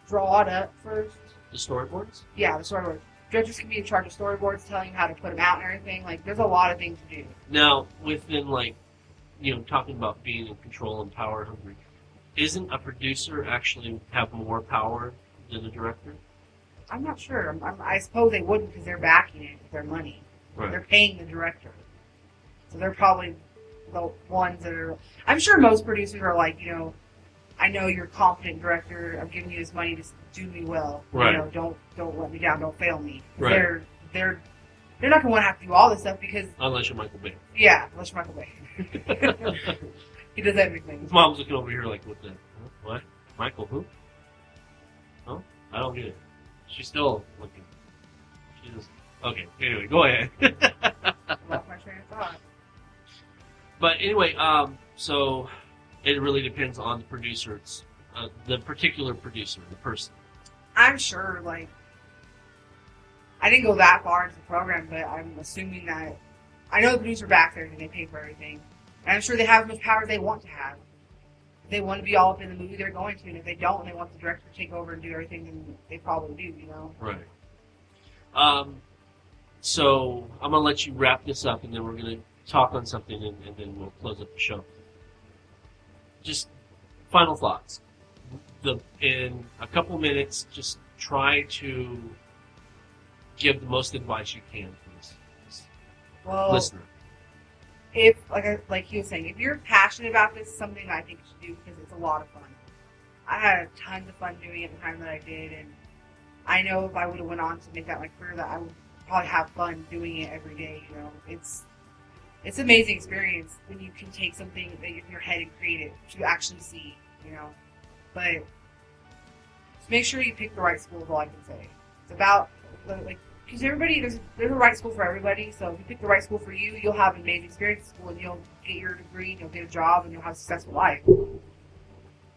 draw it up first. the storyboards. Yeah, the storyboards. Directors can be in charge of storyboards, telling you how to put them out and everything. Like, there's a lot of things to do. Now, within like, you know, talking about being in control and power hungry, isn't a producer actually have more power than a director? I'm not sure. I'm, I'm, I suppose they wouldn't because they're backing it with their money. They're paying the director, so they're probably the ones that are. I'm sure most producers are like, you know, I know you're a competent director. I'm giving you this money to do me well. Right. You know, don't don't let me down. Don't fail me. Right. They're they're they're not gonna want to have to do all this stuff because Unless you're Michael Bay. yeah, unless you're Michael Bay. he does everything. His mom's looking over here like, what the? huh? What? Michael who? Oh, I don't get it. She's still looking. She's okay. Anyway, go ahead. Lost my train of thought. But anyway, um, so it really depends on the producer. It's uh, the particular producer, the person. I'm sure, like, I didn't go that far into the program, but I'm assuming that I know the producer back there and they pay for everything, and I'm sure they have as much power as they want to have. If they want to be all up in the movie, they're going to, and if they don't, and they want the director to take over and do everything, then they probably do, you know. Right. Um, so I'm gonna let you wrap this up, and then we're gonna talk on something, and, and then we'll close up the show. Just final thoughts. The in a couple minutes, just try to give the most advice you can to this, this Well, listener. if like I, like he was saying, if you're passionate about this, something I think you should do because it's a lot of fun. I had tons of fun doing it the time that I did, and I know if I would have went on to make that my career, that I would probably have fun doing it every day. You know, it's it's an amazing experience when you can take something that in your head and create it to actually see. You know, but make sure you pick the right school. Is all I can say. It's about like because everybody there's there's a right school for everybody. So if you pick the right school for you, you'll have an amazing experience at school, and you'll get your degree, and you'll get a job, and you'll have a successful life.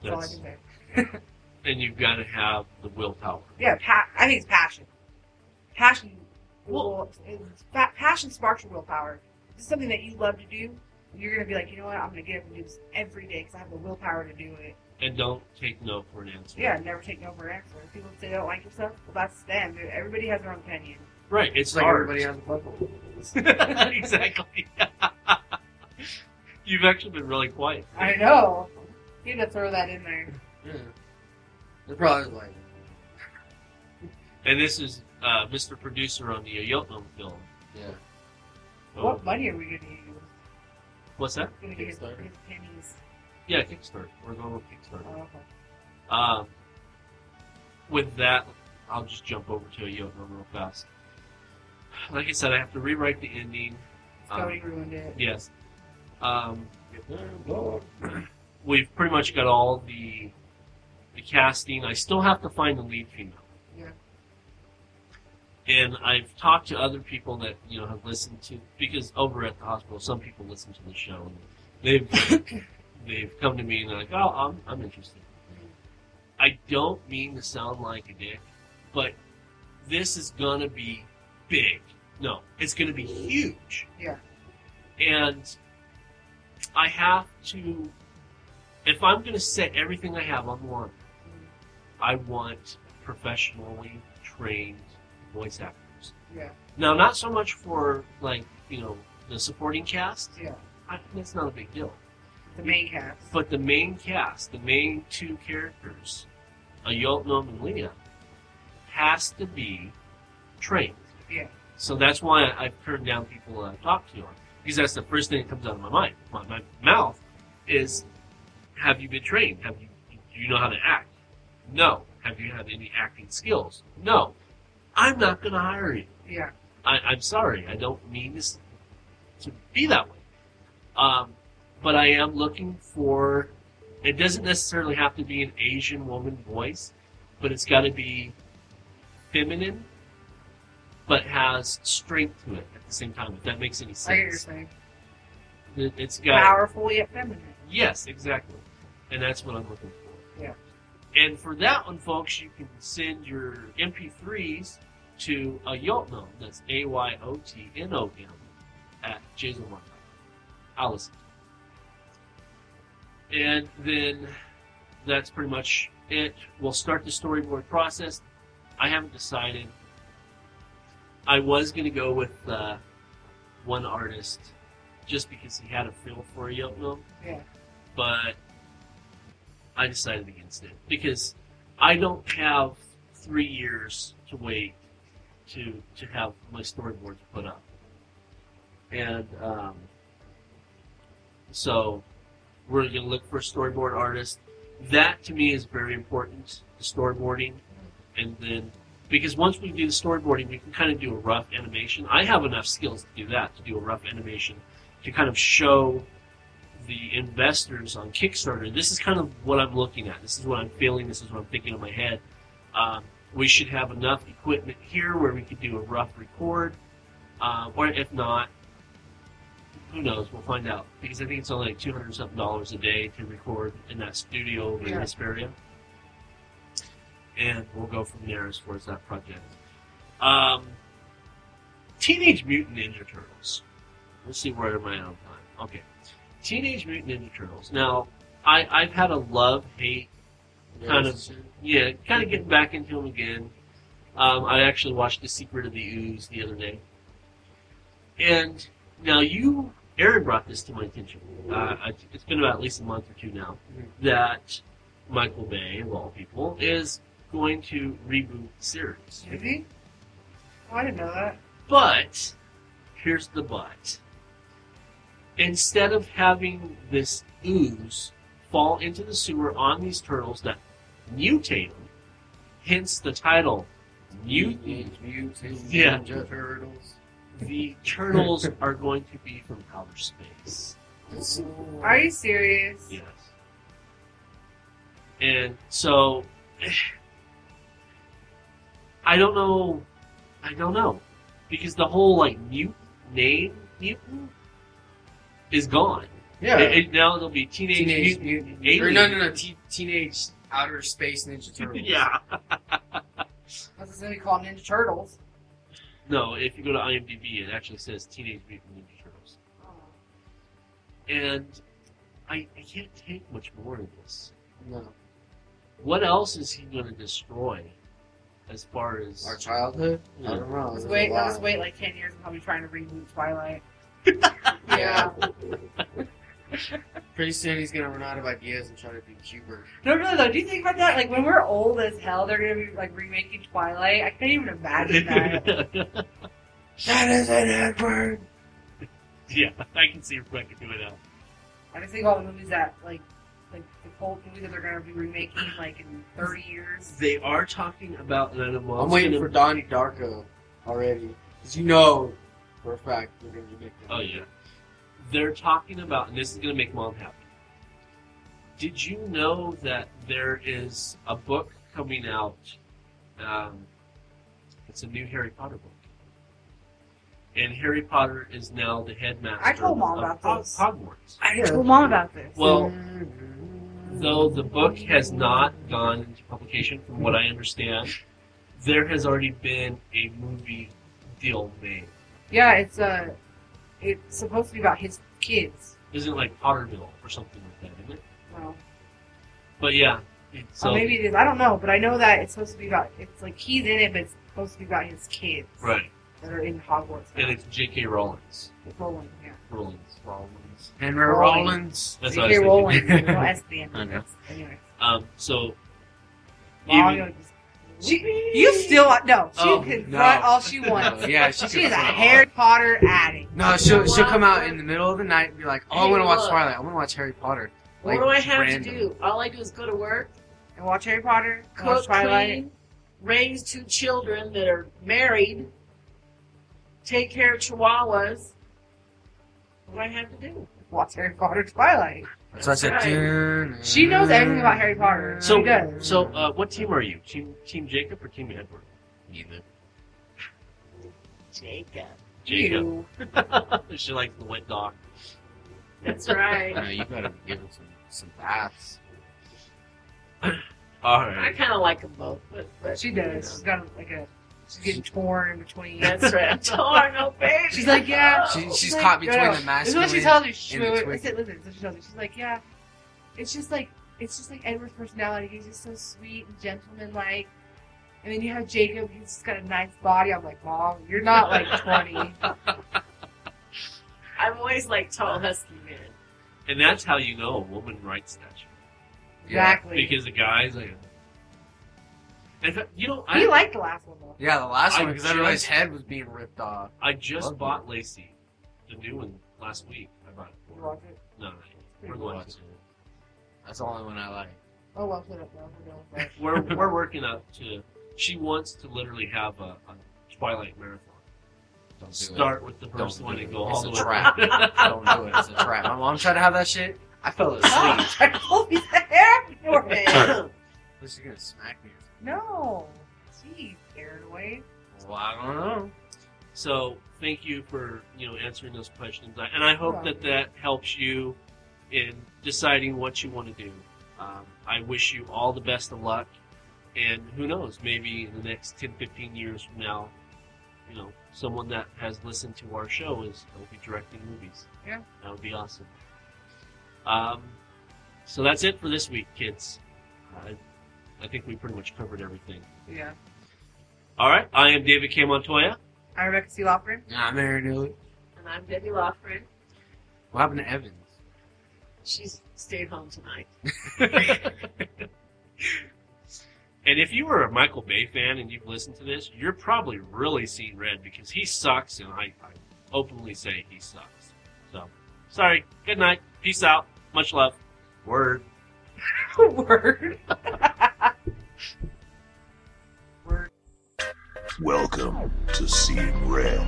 That's all I can say. and you've got to have the willpower. Yeah, pa- I think it's passion. Passion, Well- will, passion sparks your willpower. If it's something that you love to do. You're gonna be like, you know what? I'm gonna get up and do this every day because I have the willpower to do it. And don't take no for an answer. Yeah, never take no for an answer. If people say they don't like yourself, well, that's them. Everybody has their own opinion. Right. It's It's like hard. everybody has a butthole. exactly. You've actually been really quiet. I know. You need to throw that in there. Yeah. They're probably like, And this is uh, Mr. Producer on the Ayotnom film. yeah. Oh, What money are we gonna use? what's that? Gonna get his, Kickstarter. his pennies. Yeah, Kickstarter. We're going with Kickstarter. Oh, okay. Um, with that, I'll just jump over to Ayotnom real fast. Like I said, I have to rewrite the ending. Um, ruined it. Yes. Um, we've pretty much got all the the casting. I still have to find the lead female. And I've talked to other people that you know have listened to because over at the hospital, some people listen to the show and they've they've come to me and they're like, "Oh, I'm I'm interested." I don't mean to sound like a dick, but this is gonna be big. No, it's gonna be huge. Yeah. And I have to, if I'm gonna set everything I have on the line, I want professionally trained voice actors. Yeah. Now, not so much for like you know the supporting cast, Yeah. I, it's not a big deal. The main cast. But the main cast, the main two characters, Ayotnom and Leah, has to be trained. Yeah. So that's why I- I've turned down people I talk to on because that's the first thing that comes out of my mind. My, my mouth is, have you been trained? Have you do you know how to act? No. Have you had any acting skills? No. I'm not going to hire you. Yeah. I, I'm sorry. I don't mean this to be that way. Um, but I am looking for. It doesn't necessarily have to be an Asian woman voice, but it's got to be feminine, but has strength to it at the same time. If that makes any I get what you're sense, saying. It's got Powerful yet feminine. Yes, exactly. And that's what I'm looking for. Yeah. And for that one, folks, you can send your MP3s to Ayotnom. That's A Y O T N O M at Jazomon. I'll listen. And then that's pretty much it. We'll start the storyboard process. I haven't decided. I was going to go with uh, one artist just because he had a feel for Ayotnom Yeah. but I decided against it because I don't have three years to wait to to have my storyboards put up, and um, so we're going to look for a storyboard artist. That to me is very important, the storyboarding, and then because once we do the storyboarding, we can kind of do a rough animation. I have enough skills to do that, to do a rough animation, to kind of show the investors on Kickstarter, this is kind of what I'm looking at. This is what I'm feeling. This is what I'm thinking in my head. Um, we should have enough equipment here where we could do a rough record, uh, or if not, who knows? We'll find out because I think it's only like two hundred something dollars a day to record in that studio over in Yeah. Hesperia, and we'll go from there as far as that project. Um, Teenage Mutant Ninja Turtles. Let's see where am I on time. Okay. Teenage Mutant Ninja Turtles. Now, I, I've had a love hate, kind of, yeah, kind of getting back into them again. Um, I actually watched The Secret of the Ooze the other day. And now you, Aaron brought this to my attention. Uh, it's been about at least a month or two now that Michael Bay, of all people, is going to reboot the series. Is he? Oh, I didn't know that. But here's the but. Instead of having this ooze fall into the sewer on these turtles that mutate them, hence the title Mutant, Mutant, mutant, Yeah. Ninja Turtles. the turtles are going to be from outer space. Are you serious? Yes. And so, I don't know. I don't know because the whole like mute name mutant is gone. Yeah. It, it- now it'll be teenage, Teenage mutant, Mutant. Or no, no, no. Te- teenage Outer Space Ninja Turtles. yeah. That's what they call Ninja Turtles. No, if you go to IMDb, it actually says Teenage Mutant Ninja Turtles, oh. and I, I can't take much more of this. No. What else is he going to destroy, as far as Our childhood? Yeah. I don't know. Let's wait. a Let's wait like ten years and probably trying to reboot Twilight. Yeah. Pretty soon he's gonna run out of ideas and try to do Cuber. No, really though. Do you think about that? Like when we're old as hell, they're gonna be like remaking Twilight. I can't even imagine that. That is an Edward! yeah, I can see Rebecca doing that. I just think all the movies that like, like the cult movies that they're gonna be remaking like in thirty years. They are talking about. And I'm, I'm waiting for Donnie Darko already. Because you know for a fact they're gonna remake that. Oh yeah, they're talking about, and this is going to make mom happy. Did you know that there is a book coming out? Um, it's a new Harry Potter book, and Harry Potter is now the headmaster. I told Mom of about Hog- this. Hogwarts. I told mom about this. Well, though the book has not gone into publication, from what I understand, there has already been a movie deal made. Yeah, it's uh, it's supposed to be about his kids. Isn't it like Potterville or something like that, isn't it? Well, But yeah, so so maybe it is. I don't know, but I know that it's supposed to be about. It's like he's in it, but it's supposed to be about his kids. right, that are in Hogwarts. And it's J.K. Rollins. Rowling, yeah. Rollins. Rollins. Henry Rowling. Rollins. That's J.K. Rowling. thinking. no S at the end. I know. Anyway. Um, so, Mom, even, you just- she, you still no. She Oh, can no. front all she wants. No, yeah, she She can is a front all. Harry Potter addict. No, she'll she'll come out in the middle of the night and be like, "Oh, I Hey, want to watch. Twilight. I want to watch Harry Potter." What do I have random. to do? All I do is go to work, And watch Harry Potter. and watch cook, Twilight. clean, raise two children that are married, take care of chihuahuas. What do I have to do? Watch Harry Potter. Twilight. So I said, Right. "Dun, She knows everything about Harry Potter. so, she does. so uh, what team are you? Team Team Jacob or Team Edward? Neither. Jacob. Jacob. You. she likes the wet dog. That's right. No, you gotta give him some some baths. All I kind of like them both, but, but She does. She's got like a. She's getting torn in between. That's right. I'm torn, no baby. She's like, yeah. Oh, she, she's like, caught between no, no. the This masculine. is what she tells me. She, and the wait, wait, listen, listen. This she tells me. She's like, yeah. It's just like it's just like Edward's personality. He's just so sweet and gentleman-like. And then you have Jacob. He's just got a nice body. I'm like, mom, you're not like 20. I'm always like tall, husky man. And that's how you know a woman writes that shit. exactly. Because the guys, like, in fact, you know, he I, liked the last one though. Yeah, the last I one because everybody's head was being ripped off. I just Love bought Lacey, the new one, last week. I bought it. You for her. watch it? No, no, we're Pretty going to. it. That's the only one I like. Oh well, put it up now. We're done with that. We're we're working up to. She wants to literally have a, a Twilight marathon. Don't do Start with the Don't first one it. and go It's all a the way. trap. Don't do it. It's a trap. My mom tried to have that shit. I fell asleep. I told you the hair for it. She's gonna smack me. No. Jeez, carried away. Well, I don't know. So thank you for you know answering those questions, and I hope that that helps you in deciding what you want to do. Um, I wish you all the best of luck, and who knows, maybe in the next 10, 15 years from now, you know, someone that has listened to our show is will be directing movies. Yeah. that would be awesome. Um, so that's it for this week, kids. I, I think we pretty much covered everything. Yeah. All right, I am David K. Montoya. I'm Rebecca C. Lofgren. I'm Aaron Newley. and I'm Debbie Lofgren. What happened to Evans? She's stayed home tonight. And if you were a Michael Bay fan and you've listened to this, you're probably really seeing red because he sucks, and I, I openly say he sucks. So, sorry. Good night. Peace out. Much love. Word. Word. Welcome to Seeing Red.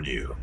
Warn you.